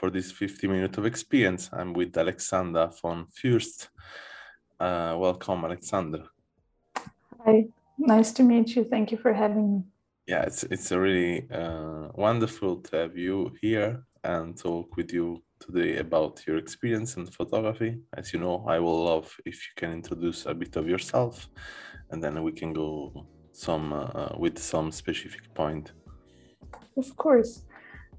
for this 50 minute of experience. I'm with Alexandra von Fürst. Uh, welcome, Alexandra. Hi, nice to meet you. Thank you for having me. Yeah, it's, it's a really uh, wonderful to have you here and talk with you today about your experience in photography. As you know, I will love if you can introduce a bit of yourself, and then we can go some uh, with some specific point. Of course.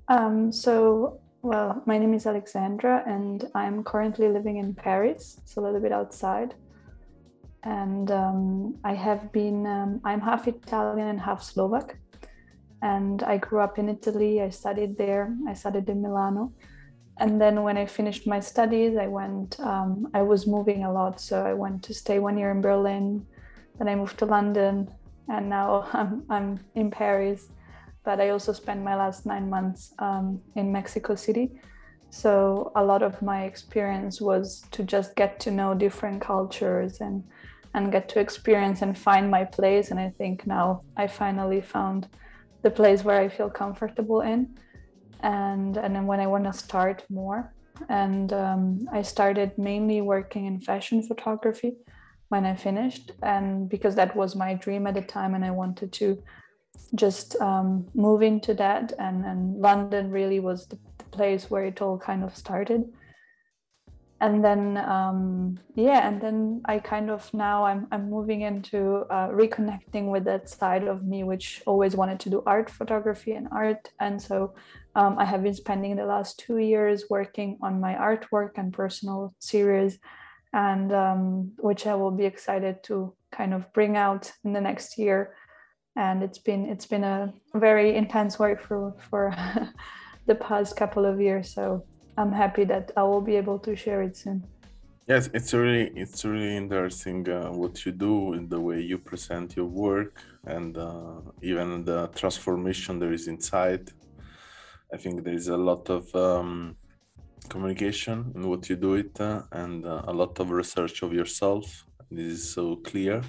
Um, so, well, my name is Alexandra, and I'm currently living in Paris. It's a little bit outside. And um, I have been, um, I'm half Italian and half Slovak. And I grew up in Italy. I studied there. I studied in Milano and then when I finished my studies, I went. Um, I was moving a lot, so I went to stay one year in Berlin. Then I moved to London, and now I'm I'm in Paris. But I also spent my last nine months um, in Mexico City. So a lot of my experience was to just get to know different cultures and and get to experience and find my place. And I think now I finally found the place where I feel comfortable in and and then when I want to start more, and um, I started mainly working in fashion photography when I finished, and because that was my dream at the time, and I wanted to just um, move into that, and and London really was the, the place where it all kind of started and then um, yeah and then i kind of now i'm, I'm moving into uh, reconnecting with that side of me which always wanted to do art photography and art and so um, I have been spending the last two years working on my artwork and personal series, and um, which I will be excited to kind of bring out in the next year. And it's been it's been a very intense work for for the past couple of years. So I'm happy that I will be able to share it soon. Yes, it's really it's really interesting uh, what you do in the way you present your work and uh, even the transformation there is inside I think there is a lot of um, communication in what you do it uh, and uh, a lot of research of yourself. This is so clear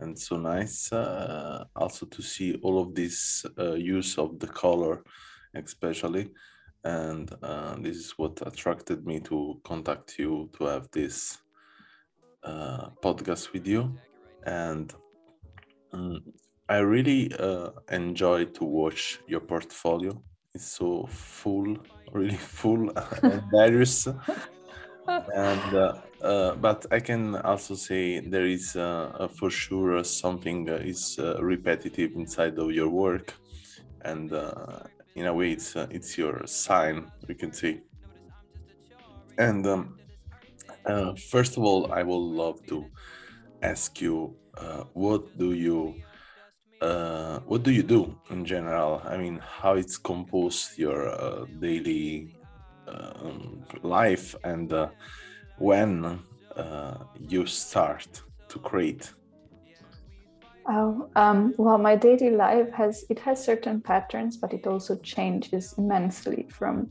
and so nice. Uh, also to see all of this uh, use of the color, especially. And uh, this is what attracted me to contact you to have this uh, podcast with you. And um, I really enjoy to watch your portfolio it's so full, really full and various. and uh, uh, but I can also say there is uh, for sure something is uh, repetitive inside of your work, and uh, in a way it's uh, it's your sign we can say. And um, first of all, I would love to ask you, what do you uh, what do you do in general? I mean, how it's composed your uh, daily um, life and uh, when uh, you start to create? Oh, um, well, my daily life has it has certain patterns, but it also changes immensely from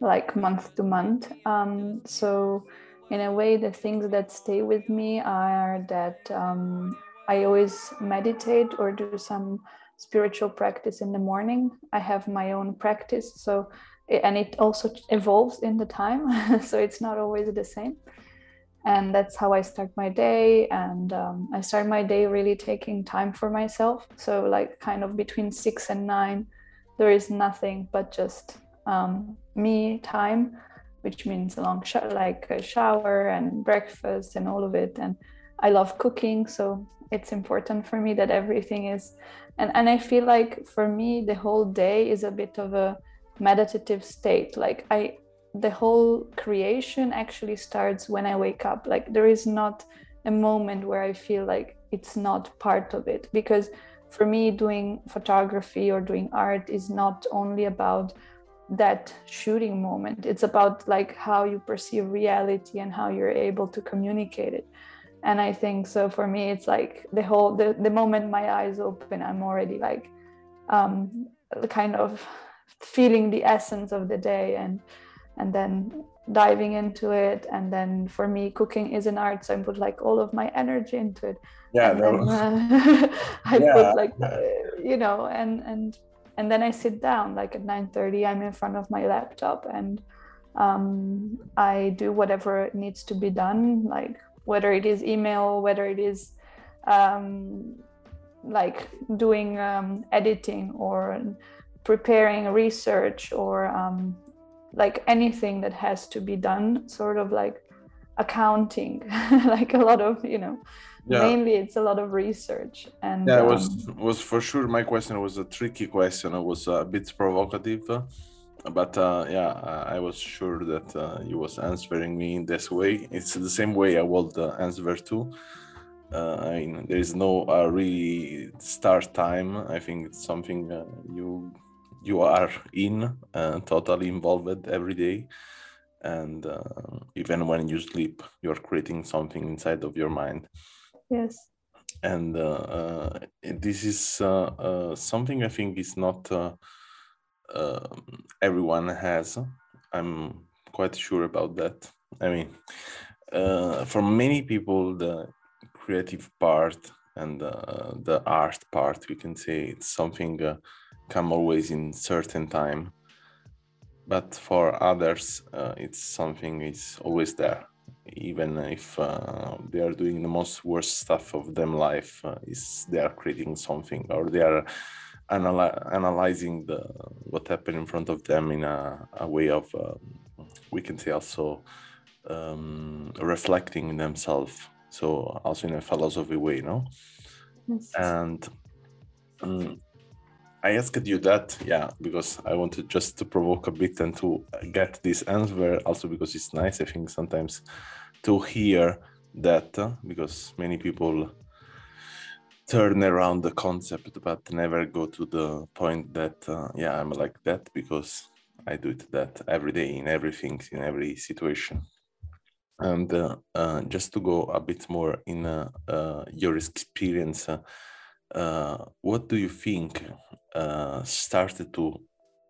like month to month. Um, so, in a way, the things that stay with me are that um, I always meditate or do some spiritual practice in the morning. I have my own practice, so and it also evolves in the time, so it's not always the same. And that's how I start my day. And um, I start my day really taking time for myself. So, like, kind of between six and nine, there is nothing but just um, me time, which means a long sh- like a shower and breakfast and all of it. And I love cooking, so it's important for me that everything is and and i feel like for me the whole day is a bit of a meditative state like i the whole creation actually starts when i wake up. Like there is not a moment where i feel like it's not part of it because for me doing photography or doing art is not only about that shooting moment. It's about like how you perceive reality and how you're able to communicate it. And i think so for me it's like the whole the, the moment my eyes open i'm already like um kind of feeling the essence of the day and and then diving into it. And then for me cooking is an art. So i put like all of my energy into it. Yeah then, uh, i Yeah, put like uh, you know and and and then i sit down like at 9.30 i'm in front of my laptop and um, i do whatever needs to be done like whether it is email whether it is um, like doing um, editing or preparing research or um, like anything that has to be done sort of like accounting like a lot of you know Yeah. mainly it's a lot of research and Yeah, um, was was for sure. My question was a tricky question. It was a bit provocative, but uh, yeah, I I was sure that uh, you was answering me in this way. It's the same way I would uh, answer too. Uh, I mean, there is no uh, really start time. I think it's something uh, you you are in, uh, totally involved every day, and uh, even when you sleep, you're creating something inside of your mind yes and uh, uh, this is uh, uh, something I think is not everyone has. I'm quite sure about that. I mean, uh, for many people, the creative part and uh, the art part, we can say it's something uh, come always in certain time. But for others, uh, it's something is always there. Even if uh, they are doing the most worst stuff of them life uh, is they are creating something or they are analy- analyzing the what happened in front of them in a, a way of um, we can say also um, reflecting themselves. So also in a philosophy way no? Yes. And um, I asked you that, yeah, because I wanted just to provoke a bit and to get this answer. Also, because it's nice, I think, sometimes to hear that, uh, because many people turn around the concept but never go to the point that, uh, yeah, I'm like that because I do it that every day in everything, in every situation. And uh, uh, just to go a bit more in uh, uh, your experience, uh, what do you think uh, started to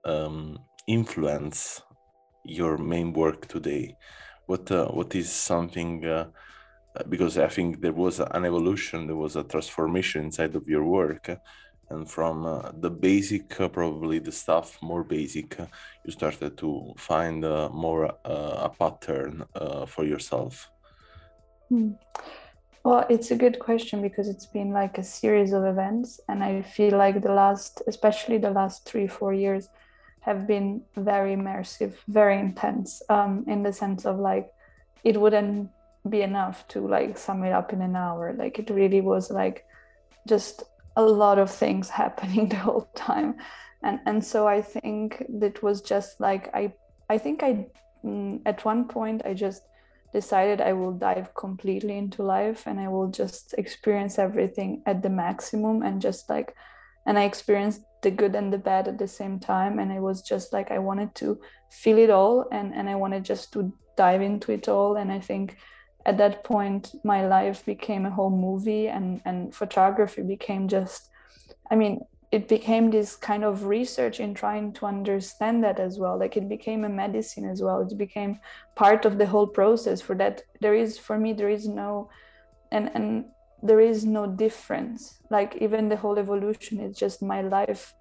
um, influence your main work today? What uh, what is something? Uh, uh, because I think there was an evolution, there was a transformation inside of your work, and from the basic, probably the stuff more basic, you started to find more a pattern for yourself. Hmm. Well, it's a good question because it's been like a series of events, and I feel like the last, especially the last three, four years, have been very immersive, very intense, um, in the sense of like it wouldn't be enough to like sum it up in an hour. Like it really was like just a lot of things happening the whole time, and and so I think that was just like I I think I mm, at one point I just decided I will dive completely into life and I will just experience everything at the maximum and just like and I experienced the good and the bad at the same time. And it was just like I wanted to feel it all and and I wanted just to dive into it all. And I think at that point my life became a whole movie and and photography became just I mean it became this kind of research in trying to understand that as well. Like it became a medicine as well. It became part of the whole process for that. There is for me there is no and and there is no difference. Like even the whole evolution is just my life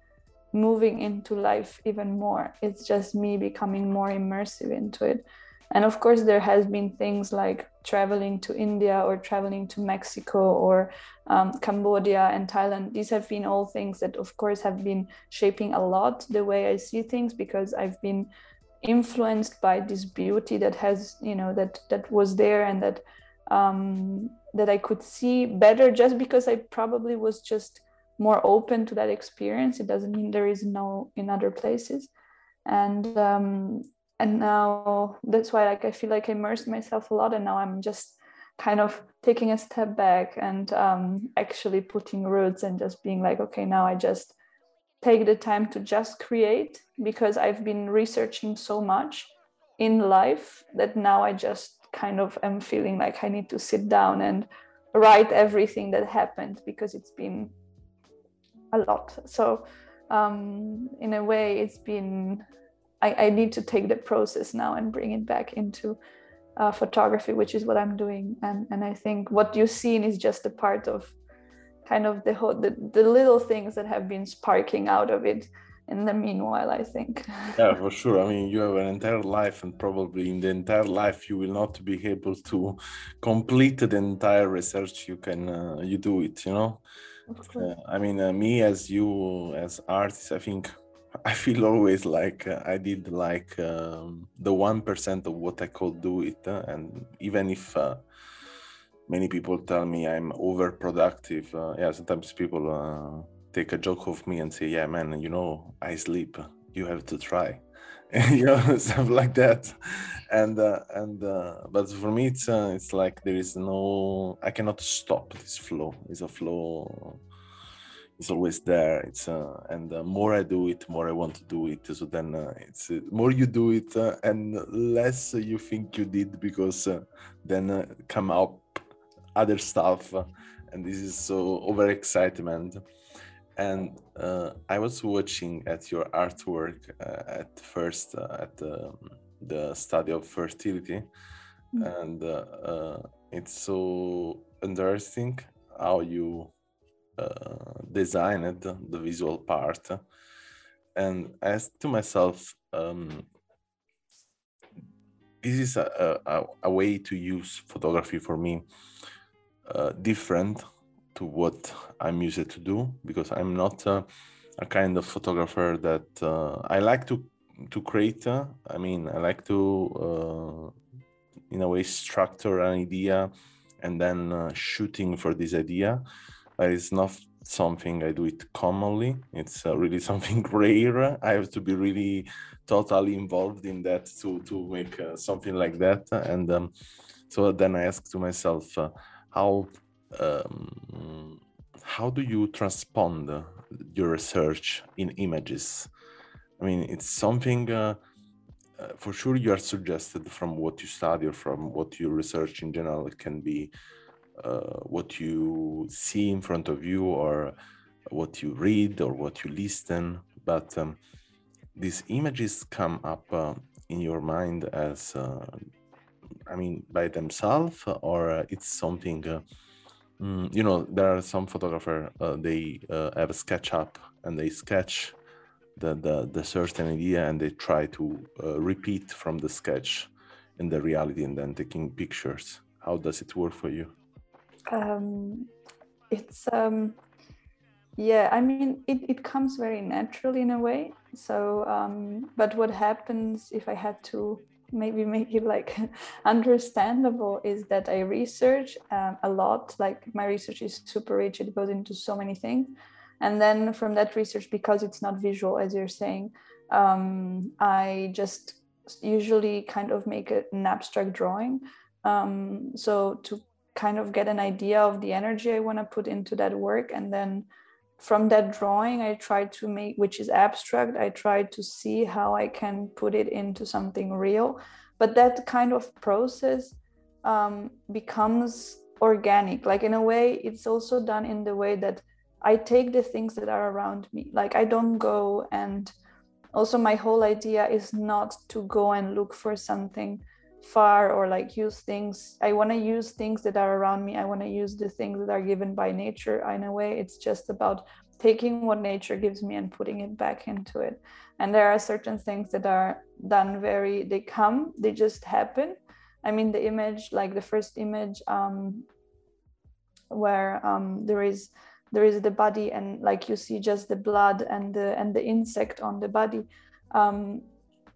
moving into life even more. It's just me becoming more immersive into it and of course there has been things like traveling to india or traveling to mexico or um, cambodia and thailand these have been all things that of course have been shaping a lot the way i see things because i've been influenced by this beauty that has you know that that was there and that um, that I could see better just because I probably was just more open to that experience. It doesn't mean there is no in other places, and um, and now that's why like I feel like I immersed myself a lot, and now I'm just kind of taking a step back and um, actually putting roots and just being like, okay, now I just take the time to just create because I've been researching so much in life that now I just kind of am feeling like I need to sit down and write everything that happened because it's been a lot. So um, in a way, it's been I, I, need to take the process now and bring it back into uh, photography, which is what I'm doing. And and I think what you've seen is just a part of kind of the whole the, the little things that have been sparking out of it in the meanwhile i think. Yeah for sure. I mean you have an entire life and probably in the entire life you will not be able to complete the entire research you can uh, you do it you know? Uh, i mean uh, me as you as artist i think i feel always like uh, i did like um, the 1% of what i could do it uh, and even if uh, many people tell me i'm overproductive yeah sometimes people take a joke of me and say, "Yeah, man, you know, I sleep. You have to try." you know, stuff like that. And uh, and uh, but for me, it's uh, it's like there is no. I cannot stop this flow. It's a flow. It's always there. It's uh, and the more I do it, more I want to do it. So then uh, it's uh, more you do it, uh, and less you think you did because uh, then uh, come up other stuff, uh, and this is so overexcitement and uh, I was watching at your artwork uh, at first uh, at the, the, study of fertility, mm. and uh, uh, it's so interesting how you uh, designed the visual part. And I asked to myself, um, this is a, a, a, way to use photography for me different to what I'm used to do because I'm not uh, a kind of photographer that uh, I like to to create. Uh, I mean, I like to uh, in a way structure an idea and then uh, shooting for this idea. But it's not something I do it commonly. It's uh, really something rare. I have to be really totally involved in that to to make something like that. And um, so then I ask to myself how um, how do you transpond your research in images? I mean, it's something uh, uh, for sure you are suggested from what you study or from what you research in general. It can be uh, what you see in front of you or what you read or what you listen. But um, these images come up uh, in your mind as, uh, I mean, by themselves, or it's something uh, Mm, you know, there are some photographer uh, they have a sketch up and they sketch the, the the certain idea and they try to repeat from the sketch in the reality and then taking pictures. How does it work for you? Um, it's um, yeah. I mean, it it comes very naturally in a way. So, um, but what happens if I had to maybe make it like understandable is that I research um, a lot. Like my research is super rich; it goes into so many things. And then from that research, because it's not visual, as you're saying, um, I just usually kind of make an abstract drawing. Um, so to kind of get an idea of the energy I want to put into that work, and then from that drawing i try to make which is abstract i try to see how i can put it into something real. But that kind of process um, becomes organic. Like in a way it's also done in the way that i take the things that are around me. Like i don't go and also my whole idea is not to go and look for something far or like use things i want to use things that are around me i want to use the things that are given by nature in a way. It's just about taking what nature gives me and putting it back into it. And there are certain things that are done very they come they just happen. I mean the image like the first image um where um there is there is the body and like you see just the blood and the and the insect on the body um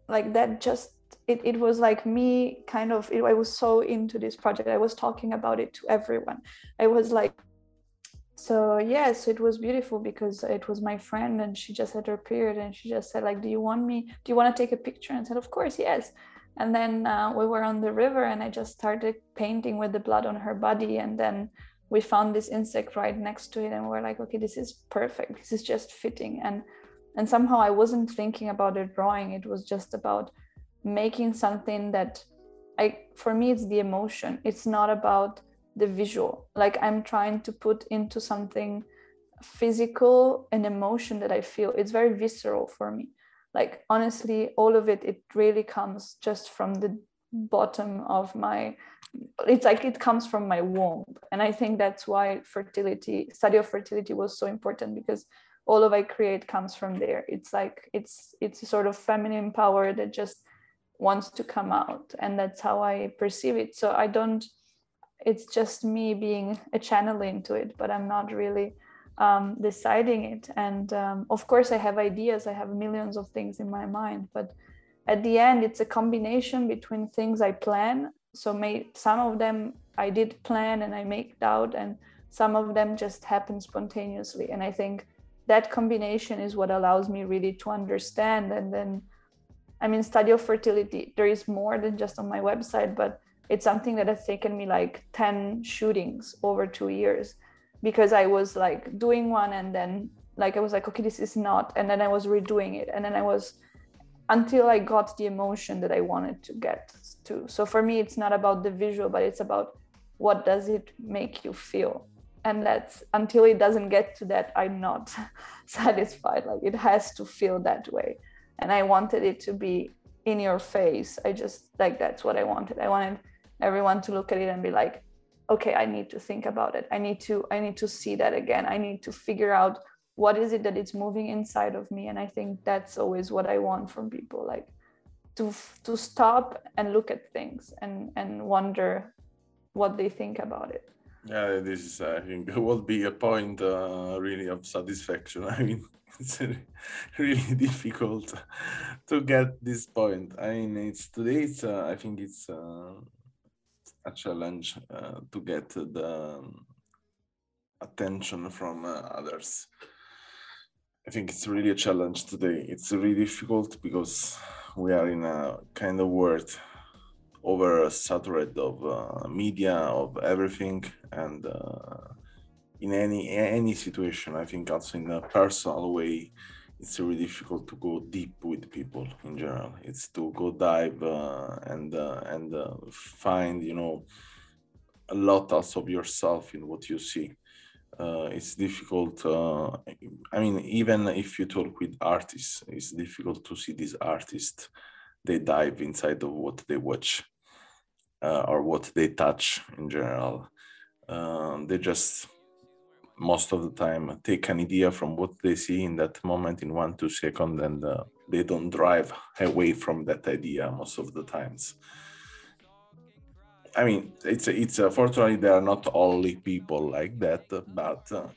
like that just it, it was like me kind of it, i was so into this project. I was talking about it to everyone. I was like so yes it was beautiful because it was my friend and she just had her period and she just said like do you want me do you want to take a picture? And I said of course yes. And then uh, we were on the river and i just started painting with the blood on her body and then we found this insect right next to it and we we're like okay this is perfect. This is just fitting. And and somehow i wasn't thinking about a drawing. It was just about making something that i for me it's the emotion. It's not about the visual. Like i'm trying to put into something physical and emotion that i feel. It's very visceral for me. Like honestly all of it it really comes just from the bottom of my it's like it comes from my womb. And i think that's why fertility study of fertility was so important because all of i create comes from there. It's like it's it's a sort of feminine power that just wants to come out and that's how i perceive it. So i don't it's just me being a channel into it but i'm not really um, deciding it. And um, of course i have ideas i have millions of things in my mind but at the end it's a combination between things i plan. So may, some of them i did plan and i make out and some of them just happen spontaneously. And i think that combination is what allows me really to understand and then i mean study of fertility there is more than just on my website but it's something that has taken me like 10 shootings over two years because i was like doing one and then like i was like okay this is not and then i was redoing it and then i was until I got the emotion that I wanted to get to. So for me, it's not about the visual, but it's about what does it make you feel. And that's until it doesn't get to that, I'm not satisfied. Like it has to feel that way. And I wanted it to be in your face. I just like that's what I wanted. I wanted everyone to look at it and be like, okay, I need to think about it. I need to, I need to see that again. I need to figure out what is it that it's moving inside of me and i think that's always what i want from people like to to stop and look at things and and wonder what they think about it yeah this is i think will be a point uh, really of satisfaction. I mean it's really difficult to get this point. I mean it's today it's uh, i think it's uh, a challenge uh, to get the um, attention from uh, others. I think it's really a challenge today. It's really difficult because we are in a kind of world over a saturated of uh, media of everything and uh, in any any situation i think also in a personal way it's really difficult to go deep with people in general it's to go dive uh, and uh, and uh, find you know a lot also of yourself in what you see uh, it's difficult. Uh, I mean, even if you talk with artists, it's difficult to see these artists. They dive inside of what they watch uh, or what they touch in general. Uh, they just most of the time take an idea from what they see in that moment in one two second, and uh, they don't drive away from that idea most of the times. I mean, it's it's uh, fortunately there are not only people like that, but uh,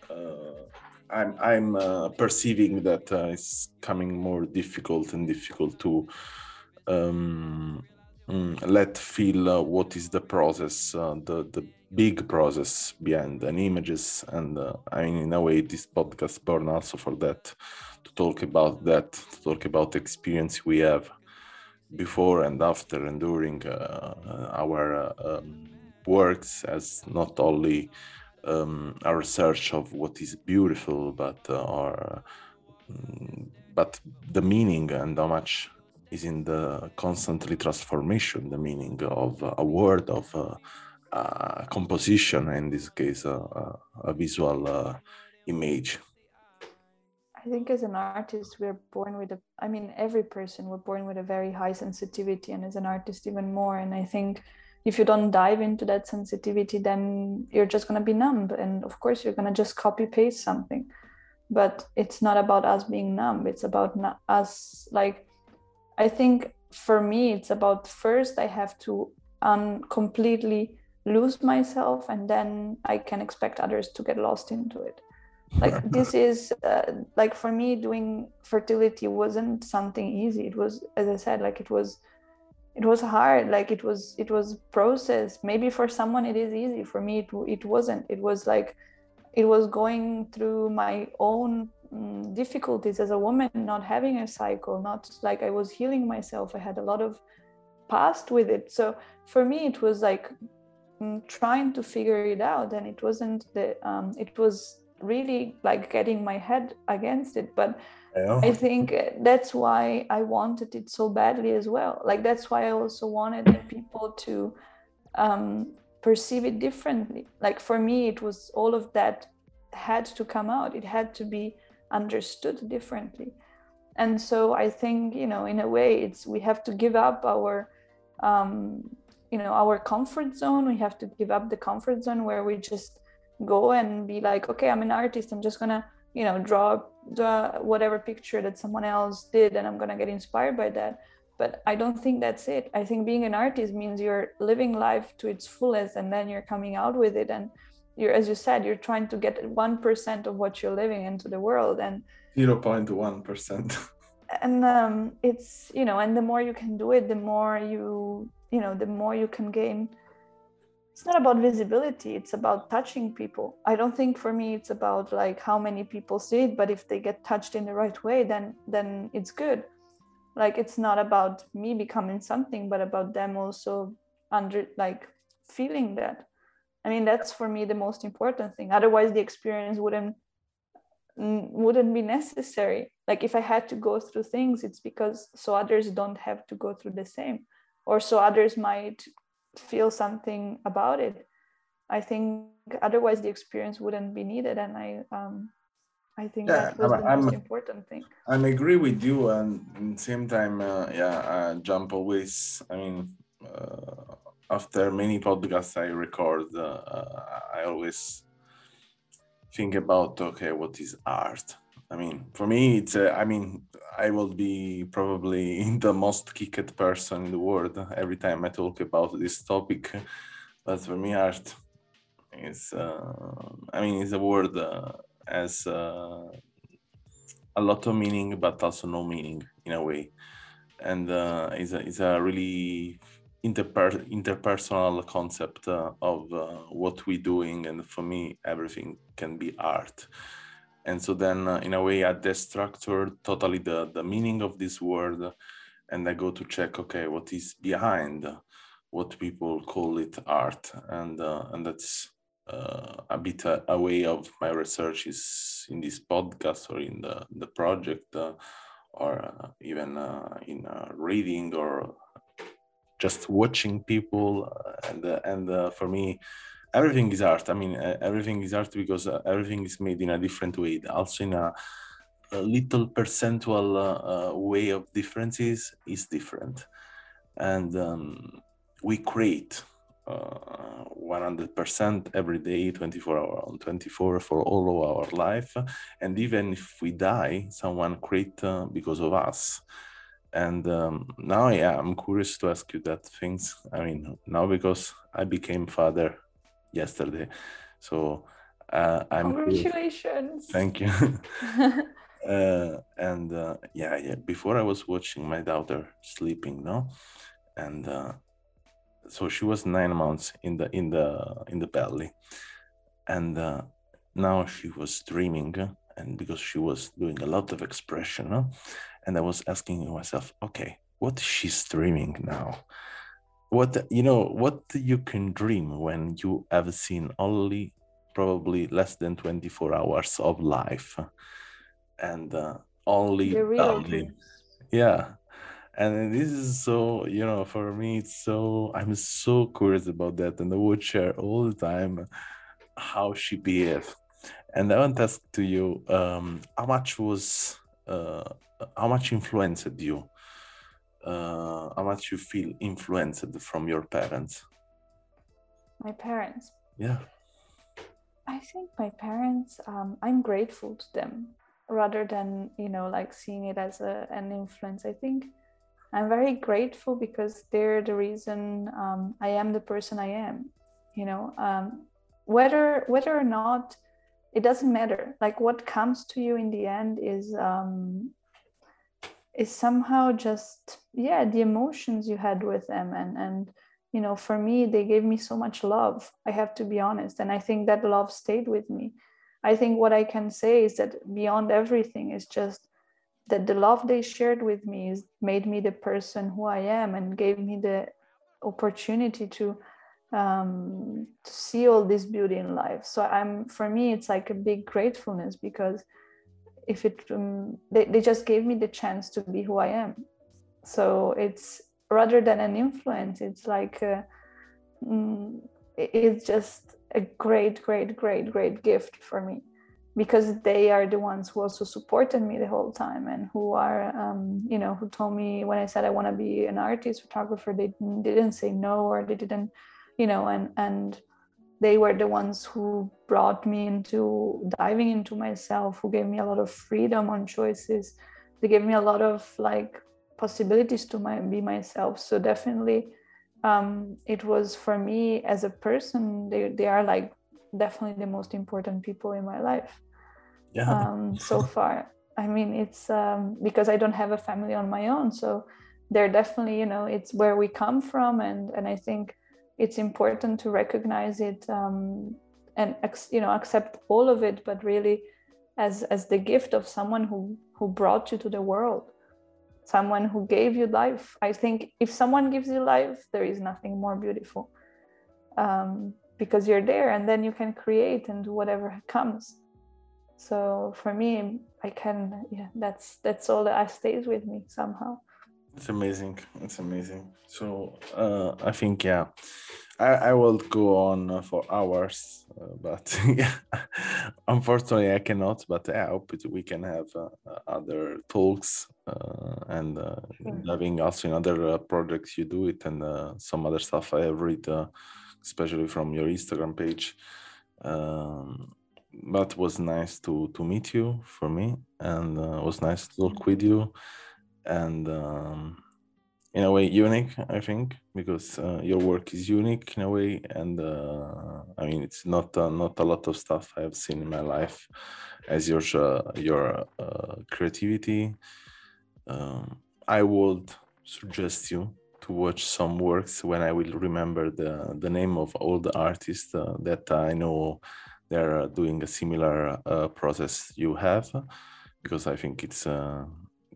I'm I'm uh, perceiving that uh, it's coming more difficult and difficult to um, mm, let feel uh, what is the process, uh, the the big process behind an images, and I mean, in a way, this podcast born also for that to talk about that, to talk about the experience we have before and after and during uh, our uh, um, works as not only um, a research of what is beautiful, but uh, our, mm, but the meaning and how much is in the constantly transformation, the meaning of uh, a word, of a, a composition, in this case, a, a visual uh, image. I think as an artist, we're born with a, I mean, every person, we're born with a very high sensitivity, and as an artist, even more. And I think if you don't dive into that sensitivity, then you're just going to be numb. And of course, you're going to just copy paste something. But it's not about us being numb. It's about us, like, I think for me, it's about first, I have to um, completely lose myself, and then I can expect others to get lost into it. Like this is uh, like for me doing fertility wasn't something easy. It was as i said like it was it was hard. Like it was it was process. Maybe for someone it is easy. For me it, it wasn't. It was like it was going through my own difficulties as a woman not having a cycle not like i was healing myself i had a lot of past with it so for me it was like um, trying to figure it out and it wasn't the um, it was really like getting my head against it but I think that's why I wanted it so badly as well. Like that's why I also wanted people to um, perceive it differently. Like for me, it was all of that had to come out. It had to be understood differently. And so I think you know, in a way, it's we have to give up our um, you know our comfort zone. We have to give up the comfort zone where we just go and be like, okay, I'm an artist. I'm just gonna you know draw draw whatever picture that someone else did and i'm to get inspired by that but i don't think that's it i think being an artist means you're living life to its fullest and then you're coming out with it and you're as you said you're trying to get 1% of what you're living into the world and 0.1% and um, it's you know and the more you can do it the more you you know the more you can gain. It's not about visibility it's about touching people. I don't think for me it's about like how many people see it but if they get touched in the right way then then it's good. Like it's not about me becoming something but about them also under like feeling that i mean that's for me the most important thing. Otherwise the experience wouldn't wouldn't be necessary. Like if i had to go through things it's because so others don't have to go through the same or so others might feel something about it. I think otherwise the experience wouldn't be needed and i um i think yeah, that was I'm, the I'm, most important thing. I agree with you and at the same time uh, yeah uh, jump always i mean uh, after many podcasts i record uh, uh, i always think about okay what is art I mean, for me, it's. Uh, I mean, I will be probably the most kicked person in the world every time I talk about this topic. But for me, art is. Uh, I mean, it's a word uh, as uh, a lot of meaning, but also no meaning in a way, and uh, it's a it's a really interper- interpersonal concept uh, of uh, what we're doing, and for me, everything can be art. And so then uh, in a way i destructure totally the the meaning of this word and i go to check okay what is behind what people call it art. And uh, and that's uh, a bit a, a, way of my research is in this podcast or in the the project uh, or uh, even uh, in reading or just watching people and and for me everything is art. I mean, everything is art because uh, everything is made in a different way. Also, in a, a little percentual uh, uh, way of differences is different, and um, we create. 100% every day 24 hour on 24 for all of our life and even if we die someone create uh, because of us and um, now yeah i'm curious to ask you that things i mean now because i became father yesterday. So uh, I'm congratulations. Cool. Thank you. uh, and uh, yeah, yeah. Before I was watching my daughter sleeping, no, and uh, so she was nine months in the in the in the belly, and uh, now she was dreaming, and because she was doing a lot of expression, no? And I was asking myself, okay, what is she dreaming now? what you know what you can dream when you have seen only probably less than 24 hours of life and uh, only, only yeah and this is so you know for me it's so i'm so curious about that and i would share all the time how she behaved and i want to ask to you um, how much was how much influenced you uh, how much you feel influenced from your parents? My parents? Yeah. I think my parents um, i'm grateful to them rather than you know like seeing it as a, an influence. I think i'm very grateful because they're the reason um, i am the person i am you know um, whether whether or not it doesn't matter. Like what comes to you in the end is um, is somehow just yeah the emotions you had with them. And and you know for me they gave me so much love i have to be honest. And i think that love stayed with me. I think what i can say is that beyond everything is just that the love they shared with me is made me the person who i am and gave me the opportunity to um, to see all this beauty in life. So i'm for me it's like a big gratefulness because if it um, they, they just gave me the chance to be who i am. So it's rather than an influence it's like uh, mm, it's just a great great great great gift for me because they are the ones who also supported me the whole time and who are um, you know who told me when i said i want to be an artist photographer they didn't say no or they didn't you know and and they were the ones who brought me into diving into myself who gave me a lot of freedom on choices. They gave me a lot of like possibilities to my, be myself. So definitely um, it was for me as a person they, they are like definitely the most important people in my life. Yeah. Um, so far i mean it's um, because i don't have a family on my own. So they're definitely you know it's where we come from. And and i think it's important to recognize it um, and you know accept all of it but really as as the gift of someone who who brought you to the world someone who gave you life. I think if someone gives you life there is nothing more beautiful um, because you're there and then you can create and do whatever comes. So for me i can yeah that's that's all that stays with me somehow it's amazing. It's amazing. So uh, I think yeah, I, I will go on for hours, uh, but yeah, unfortunately I cannot. But I hope it, we can have uh, other talks uh, and uh, sure. having also in other uh, projects you do it and some other stuff I have read, especially from your Instagram page. Um, but was nice to to meet you for me, and it was nice to talk with you and um, in a way unique i think because uh, your work is unique in a way and uh, i mean it's not uh, not a lot of stuff i have seen in my life as your uh, your uh, creativity. Um, i would suggest you to watch some works when i will remember the the name of all the artists uh, that i know they're doing a similar process you have because i think it's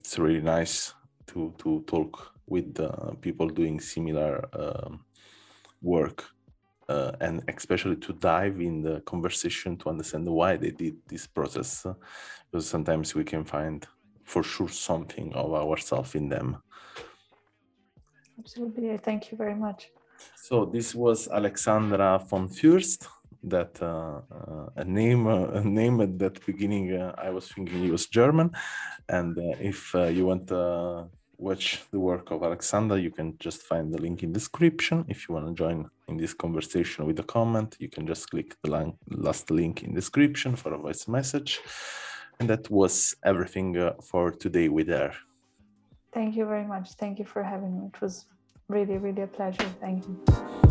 it's really nice to to talk with uh, people doing similar um, work uh, and especially to dive in the conversation to understand why they did this process because sometimes we can find for sure something of ourselves in them. Absolutely thank you very much. So this was alexandra von fürst that uh, uh, a name uh, a name at that beginning I was thinking he was German, and if you want to watch the work of Alexander, you can just find the link in description. If you want to join in this conversation with a comment, you can just click the last link in description for a voice message. And that was everything uh, for today with her. Thank you very much. Thank you for having me. It was really, really a pleasure. Thank you.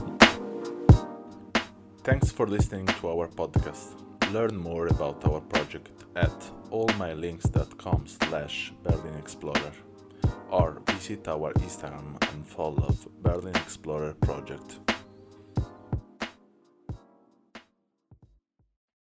Thanks for listening to our podcast. Learn more about our project at allmylinks.com slash Berlin Explorer or visit our Instagram and follow Berlin Explorer project.